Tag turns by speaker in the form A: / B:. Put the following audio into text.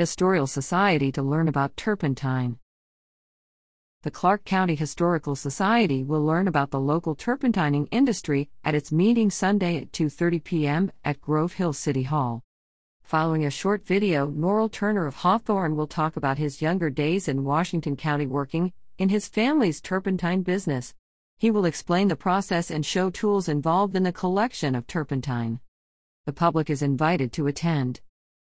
A: Historical Society to learn about turpentine. The Clarke County Historical Society will learn about the local turpentining industry at its meeting Sunday at 2:30 p.m. at Grove Hill City Hall. Following a short video, Norel Turner of Hawthorne will talk about his younger days in Washington County working in his family's turpentine business. He will explain the process and show tools involved in the collection of turpentine. The public is invited to attend.